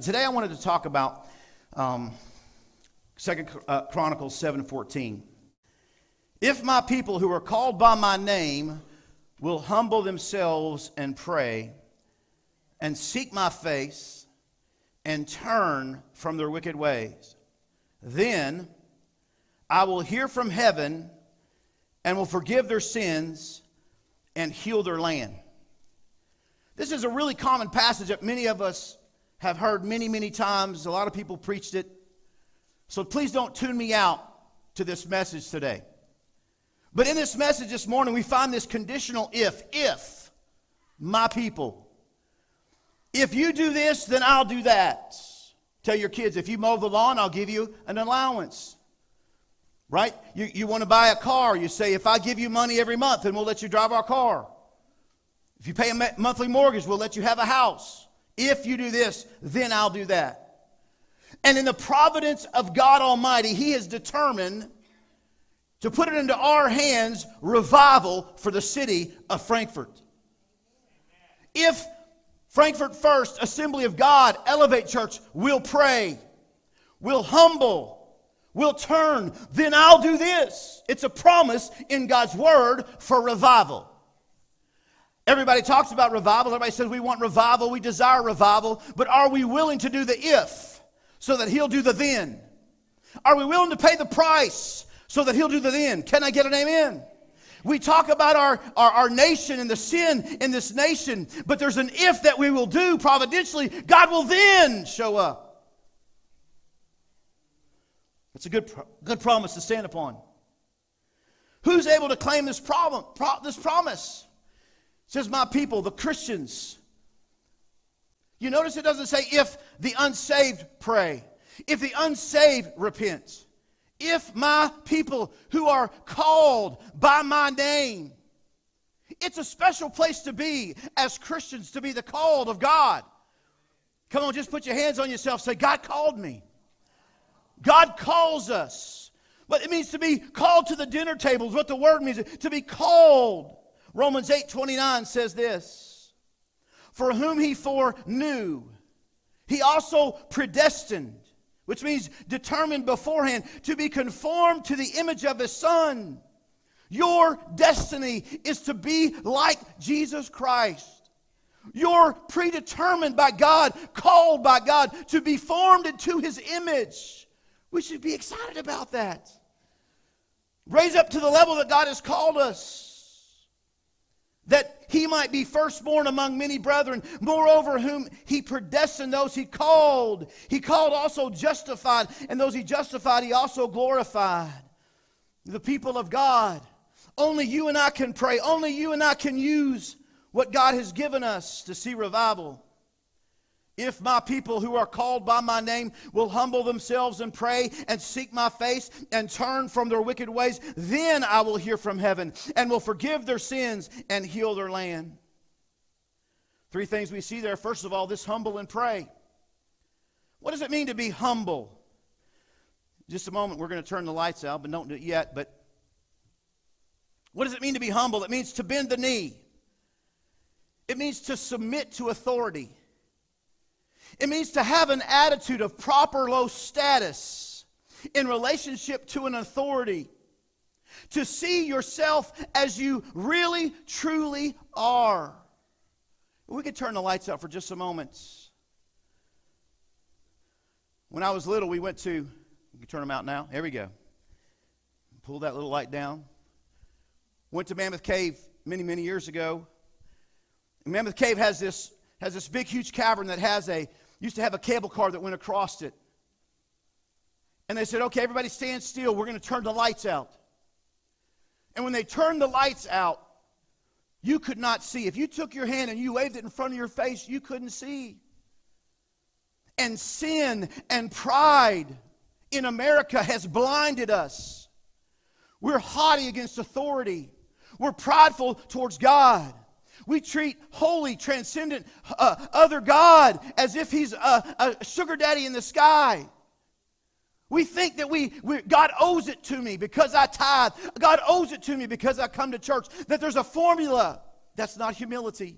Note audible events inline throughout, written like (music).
Today I wanted to talk about um, Second uh, Chronicles seven fourteen. If my people who are called by my name will humble themselves and pray and seek my face and turn from their wicked ways, then I will hear from heaven and will forgive their sins and heal their land. This is a really common passage that many of us have heard many, many times. A lot of people preached it. So please don't tune me out to this message today. But in this message this morning, we find this conditional if. If my people. If you do this, then I'll do that. Tell your kids, if you mow the lawn, I'll give you an allowance. Right? You, you want to buy a car, you say, if I give you money every month, then we'll let you drive our car. If you pay a monthly mortgage, we'll let you have a house. If you do this, then I'll do that. And in the providence of God Almighty, He has determined to put it into our hands revival for the city of Frankfort. If Frankfort First Assembly of God, Elevate Church, will pray, will humble, will turn, then I'll do this. It's a promise in God's Word for revival. Everybody talks about revival. Everybody says we want revival, we desire revival, but are we willing to do the if so that He'll do the then? Are we willing to pay the price so that He'll do the then? Can I get an amen? We talk about our, our, our, nation and the sin in this nation, but there's an if that we will do providentially. God will then show up. That's a good, good promise to stand upon. Who's able to claim this problem, pro, this promise? Says, My people, the Christians. You notice it doesn't say if the unsaved pray, if the unsaved repent, if my people who are called by my name. It's a special place to be as Christians, to be the called of God. Come on, just put your hands on yourself. Say, God called me. God calls us. But it means to be called to the dinner table, is what the word means. To be called. Romans 8 29 says this For whom he foreknew, he also predestined, which means determined beforehand, to be conformed to the image of his son. Your destiny is to be like Jesus Christ. You're predetermined by God, called by God to be formed into his image. We should be excited about that. Raise up to the level that God has called us that he might be firstborn among many brethren. Moreover, whom he predestined, those he called. He called also justified, and those he justified, he also glorified. The people of God. Only you and I can pray. Only you and I can use what God has given us to see revival. If my people who are called by my name will humble themselves and pray and seek my face and turn from their wicked ways, then I will hear from heaven and will forgive their sins and heal their land. Three things we see there. First of all, this humble and pray. What does it mean to be humble? just a moment, we're going to turn the lights out, but don't do it yet. But what does it mean to be humble? It means to bend the knee, it means to submit to authority. It means to have an attitude of proper low status in relationship to an authority. To see yourself as you really, truly are. We could turn the lights out for just a moment. When I was little, we went to, we can turn them out now. Here we go. Pull that little light down. Went to Mammoth Cave many, many years ago. Mammoth Cave has this, has this big, huge cavern that has a used to have a cable car that went across it. And they said, okay, everybody stand still. We're going to turn the lights out. And when they turned the lights out, you could not see. If you took your hand and you waved it in front of your face, you couldn't see. And sin and pride in America has blinded us. We're haughty against authority. We're prideful towards God. We treat holy, transcendent, uh, other God as if he's a, a, sugar daddy in the sky. We think that we, we, God owes it to me because I tithe. God owes it to me because I come to church. That there's a formula. That's not humility.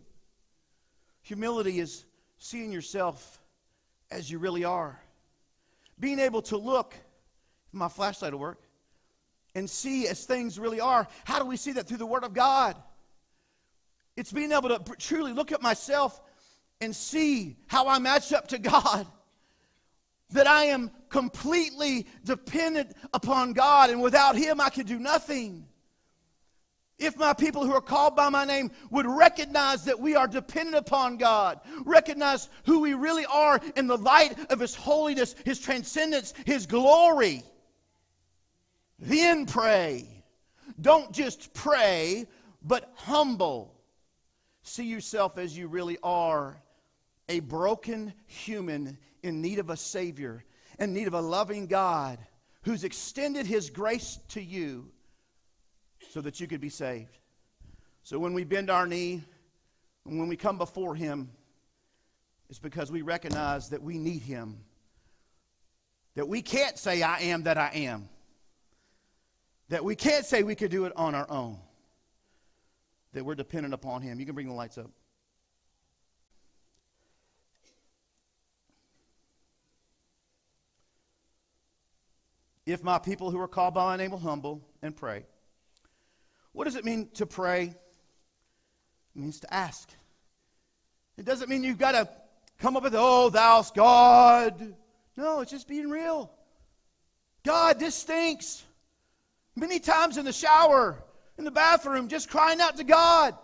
Humility is seeing yourself as you really are. Being able to look, my flashlight will work, and see as things really are. How do we see that? Through the Word of God. It's being able to truly look at myself and see how I match up to God. (laughs) That I am completely dependent upon God, and without Him, I could do nothing. If my people who are called by my name would recognize that we are dependent upon God, recognize who we really are in the light of His holiness, His transcendence, His glory, then pray. Don't just pray, but humble. See yourself as you really are a broken human in need of a Savior, in need of a loving God who's extended His grace to you so that you could be saved. So when we bend our knee and when we come before Him, it's because we recognize that we need Him. That we can't say, I am that I am. That we can't say we could do it on our own. That we're dependent upon Him. You can bring the lights up. If my people who are called by my name will humble and pray. What does it mean to pray? It means to ask. It doesn't mean you've got to come up with, oh, thou's God. No, it's just being real. God, this stinks. Many times in the shower, in the bathroom, just crying out to God.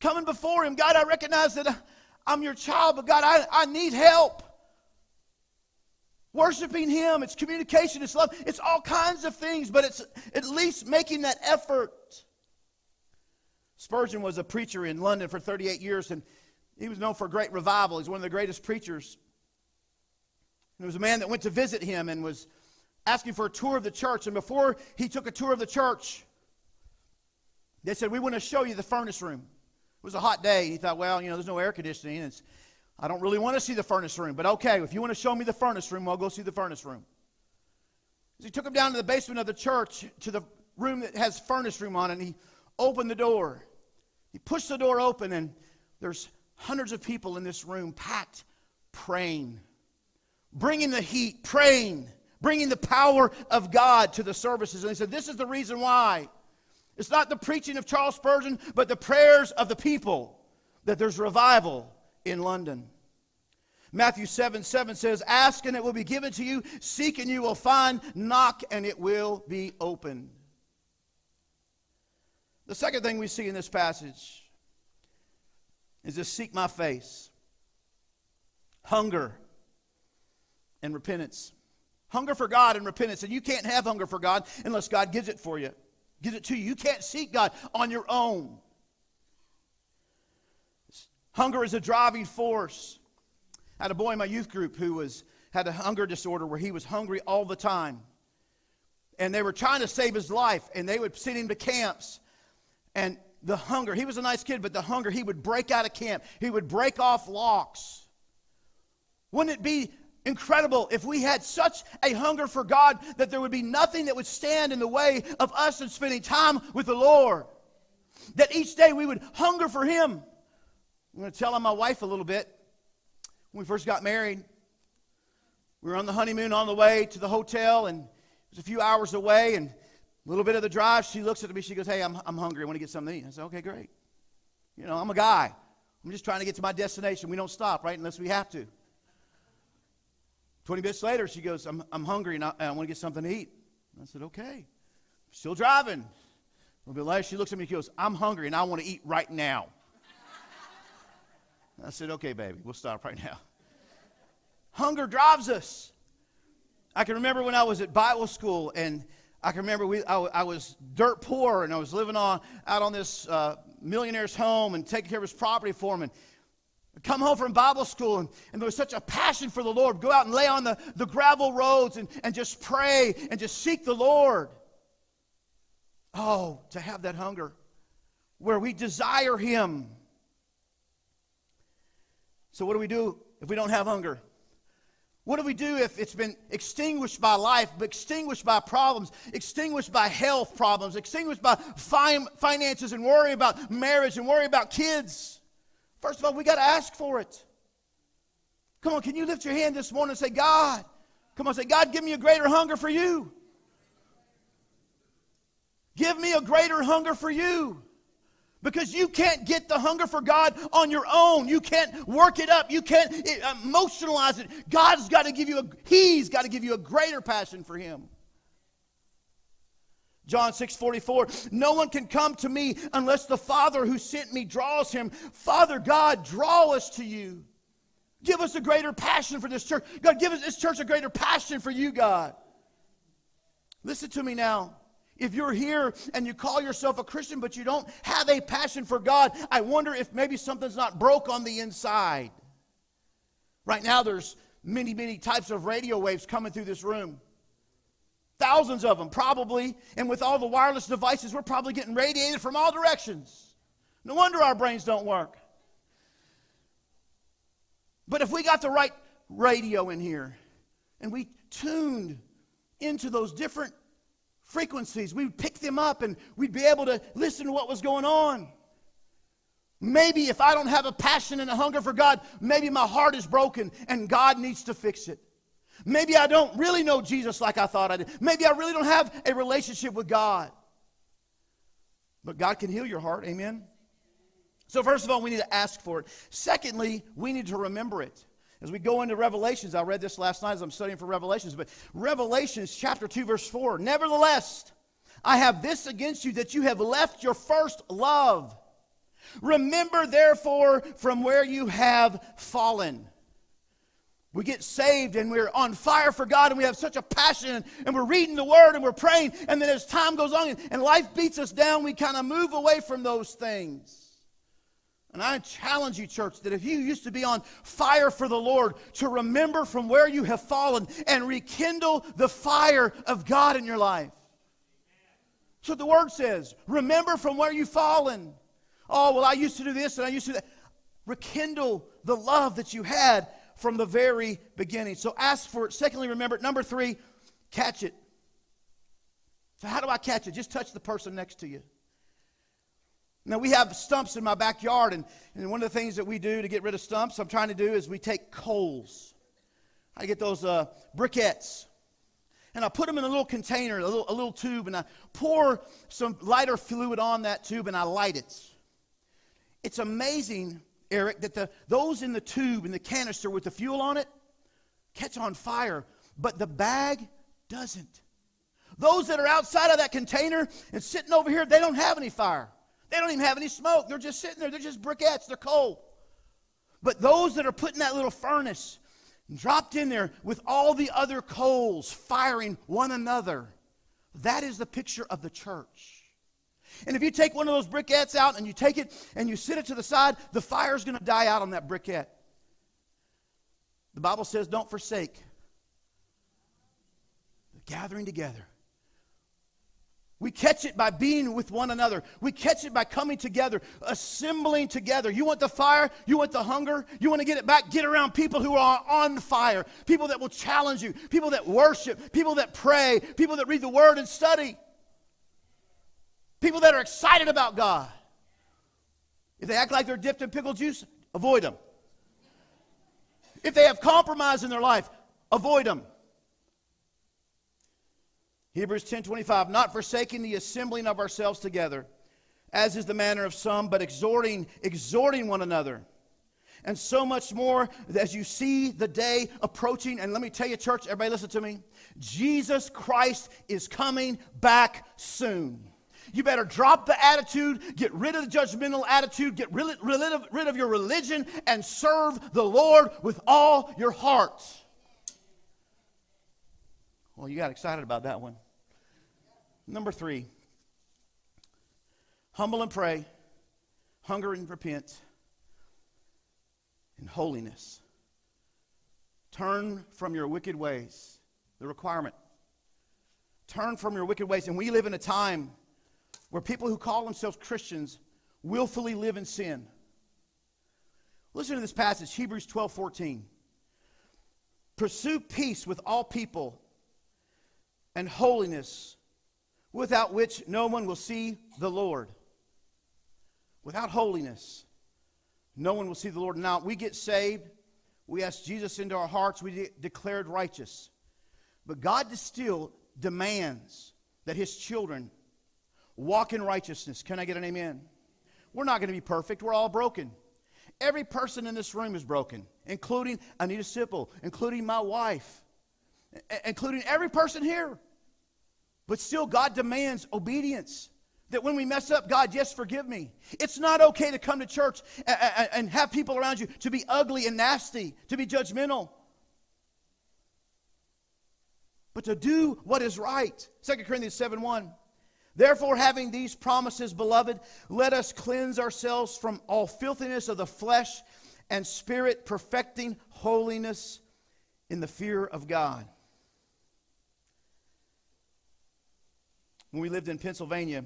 Coming before Him, God, I recognize that I'm your child, but God, I, I need help. Worshiping Him, it's communication, it's love, it's all kinds of things, but it's at least making that effort. Spurgeon was a preacher in London for 38 years, and he was known for great revival. He's one of the greatest preachers. And there was a man that went to visit him and was asking for a tour of the church. And before he took a tour of the church, they said, We want to show you the furnace room. It was a hot day. He thought, Well, you know, there's no air conditioning. It's I don't really want to see the furnace room, but okay, if you want to show me the furnace room, I'll go see the furnace room. So he took him down to the basement of the church to the room that has furnace room on it, and he opened the door. He pushed the door open, and there's hundreds of people in this room packed, praying, bringing the heat, praying, bringing the power of God to the services. And he said, This is the reason why. It's not the preaching of Charles Spurgeon, but the prayers of the people that there's revival in London. Matthew 7 7 says, Ask and it will be given to you, seek and you will find, knock and it will be opened. The second thing we see in this passage is to seek my face. Hunger and repentance. Hunger for God and repentance. And you can't have hunger for God unless God gives it for you, gives it to you. You can't seek God on your own. Hunger is a driving force. I had a boy in my youth group who was, had a hunger disorder where he was hungry all the time. And they were trying to save his life, and they would send him to camps. And the hunger, he was a nice kid, but the hunger, he would break out of camp. He would break off locks. Wouldn't it be incredible if we had such a hunger for God that there would be nothing that would stand in the way of us and spending time with the Lord? That each day we would hunger for Him. I'm going to tell on my wife a little bit. When we first got married, we were on the honeymoon on the way to the hotel, and it was a few hours away, and a little bit of the drive, she looks at me, she goes, Hey, I'm, I'm hungry. I want to get something to eat. I said, Okay, great. You know, I'm a guy. I'm just trying to get to my destination. We don't stop, right, unless we have to. 20 minutes later, she goes, I'm, I'm hungry and I, I want to get something to eat. I said, Okay. Still driving. A little bit later, she looks at me and goes, I'm hungry and I want to eat right now. I said, okay, baby, we'll stop right now. Hunger drives us. I can remember when I was at Bible school, and I can remember we, I, I was dirt poor, and I was living on out on this uh, millionaire's home and taking care of his property for him. And come home from Bible school, and, and there was such a passion for the Lord. Go out and lay on the, the gravel roads and, and just pray and just seek the Lord. Oh, to have that hunger where we desire Him so, what do we do if we don't have hunger? What do we do if it's been extinguished by life, extinguished by problems, extinguished by health problems, extinguished by finances and worry about marriage and worry about kids? First of all, we got to ask for it. Come on, can you lift your hand this morning and say, God, come on, say, God, give me a greater hunger for you. Give me a greater hunger for you. Because you can't get the hunger for God on your own. You can't work it up. You can't emotionalize it. God's got to give you a, He's got to give you a greater passion for Him. John 6 44, no one can come to me unless the Father who sent me draws him. Father God, draw us to you. Give us a greater passion for this church. God, give us this church a greater passion for you, God. Listen to me now. If you're here and you call yourself a Christian, but you don't have a passion for God, I wonder if maybe something's not broke on the inside. Right now, there's many, many types of radio waves coming through this room. Thousands of them, probably. And with all the wireless devices, we're probably getting radiated from all directions. No wonder our brains don't work. But if we got the right radio in here and we tuned into those different frequencies. We'd pick them up and we'd be able to listen to what was going on. Maybe if I don't have a passion and a hunger for God, maybe my heart is broken and God needs to fix it. Maybe I don't really know Jesus like I thought I did. Maybe I really don't have a relationship with God. But God can heal your heart. Amen. So, first of all, we need to ask for it. Secondly, we need to remember it. As we go into Revelations, I read this last night as I'm studying for Revelations, but Revelations chapter 2, verse 4 Nevertheless, I have this against you that you have left your first love. Remember, therefore, from where you have fallen. We get saved and we're on fire for God and we have such a passion and we're reading the Word and we're praying. And then as time goes on and life beats us down, we kind of move away from those things. And I challenge you, church, that if you used to be on fire for the Lord, to remember from where you have fallen and rekindle the fire of God in your life. That's what the word says. Remember from where you've fallen. Oh, well, I used to do this and I used to do that. Rekindle the love that you had from the very beginning. So ask for it. Secondly, remember it. Number three, catch it. So, how do I catch it? Just touch the person next to you. Now, we have stumps in my backyard, and, and one of the things that we do to get rid of stumps, I'm trying to do, is we take coals. I get those uh, briquettes, and I put them in a little container, a little, a little tube, and I pour some lighter fluid on that tube, and I light it. It's amazing, Eric, that the, those in the tube, in the canister with the fuel on it, catch on fire, but the bag doesn't. Those that are outside of that container and sitting over here, they don't have any fire. They don't even have any smoke. They're just sitting there. They're just briquettes. They're cold. But those that are put in that little furnace, dropped in there with all the other coals firing one another, that is the picture of the church. And if you take one of those briquettes out and you take it and you sit it to the side, the fire is going to die out on that briquette. The Bible says, don't forsake the gathering together we catch it by being with one another. We catch it by coming together, assembling together. You want the fire? You want the hunger? You want to get it back? Get around people who are on fire, people that will challenge you, people that worship, people that pray, people that read the word and study, people that are excited about God. If they act like they're dipped in pickle juice, avoid them. If they have compromise in their life, avoid them. Hebrews 10:25 not forsaking the assembling of ourselves together as is the manner of some but exhorting exhorting one another and so much more as you see the day approaching and let me tell you church everybody listen to me Jesus Christ is coming back soon you better drop the attitude, get rid of the judgmental attitude, get rid, of, rid of your religion, and serve the Lord with all your heart. Well, you got excited about that one. Number three, humble and pray, hunger and repent, and holiness. Turn from your wicked ways. The requirement. Turn from your wicked ways. And we live in a time where people who call themselves Christians willfully live in sin. Listen to this passage, Hebrews 12 14. Pursue peace with all people and holiness, without which no one will see the Lord. Without holiness, no one will see the Lord. Now, we get saved, We ask Jesus into our hearts. We de- declared righteous. But God still demands that his children walk in righteousness. Can I get an amen? We're not going to be perfect. We're all broken. Every person in this room is broken, including Anita Sipple, including my wife, including every person here. But still, God demands obedience. That when we mess up, God, yes, forgive me. It's not okay to come to church and have people around you to be ugly and nasty, to be judgmental, but to do what is right. 2 Corinthians 7 1. Therefore, having these promises, beloved, let us cleanse ourselves from all filthiness of the flesh and spirit, perfecting holiness in the fear of God. When we lived in Pennsylvania,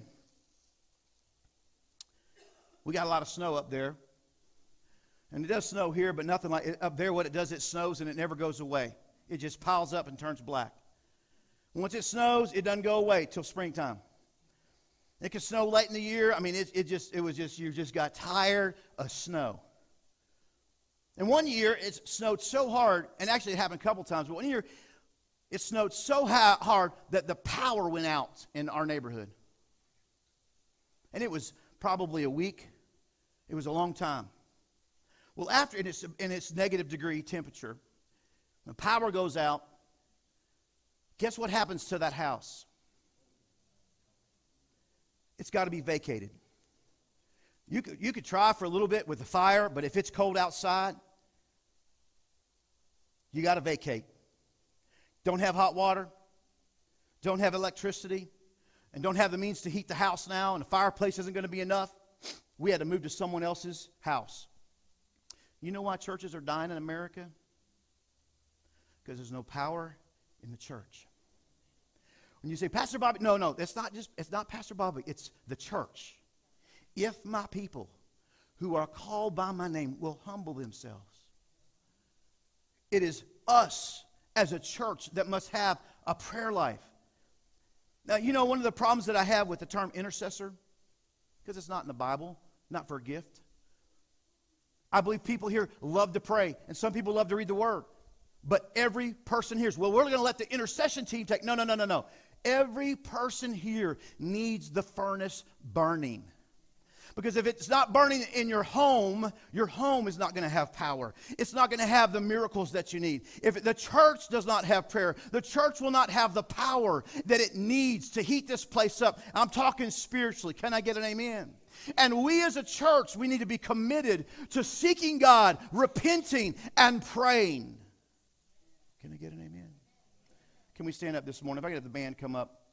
we got a lot of snow up there. And it does snow here, but nothing like it. Up there, what it does, it snows and it never goes away. It just piles up and turns black. Once it snows, it doesn't go away till springtime. It could snow late in the year. I mean, it, it just, it was just, you just got tired of snow. And one year, it snowed so hard, and actually it happened a couple times, but one year, it snowed so hard that the power went out in our neighborhood. And it was probably a week. It was a long time. Well, after in its, in its negative degree temperature, the power goes out. Guess what happens to that house? It's got to be vacated. You could, you could try for a little bit with the fire, but if it's cold outside, you got to vacate. Don't have hot water, don't have electricity, and don't have the means to heat the house now, and the fireplace isn't going to be enough. We had to move to someone else's house. You know why churches are dying in America? Because there's no power in the church. When you say, Pastor Bobby, no, no, it's not just, it's not Pastor Bobby, it's the church. If my people who are called by my name will humble themselves, it is us as a church that must have a prayer life. Now, you know, one of the problems that I have with the term intercessor, because it's not in the Bible, not for a gift. I believe people here love to pray, and some people love to read the Word. But every person here is, well, we're going to let the intercession team take. No, no, no, no, no. Every person here needs the furnace burning. Because if it's not burning in your home, your home is not going to have power. It's not going to have the miracles that you need. If the church does not have prayer, the church will not have the power that it needs to heat this place up. I'm talking spiritually. Can I get an amen? And we as a church, we need to be committed to seeking God, repenting, and praying. Can I get an amen? Can we stand up this morning? If I get the band come up,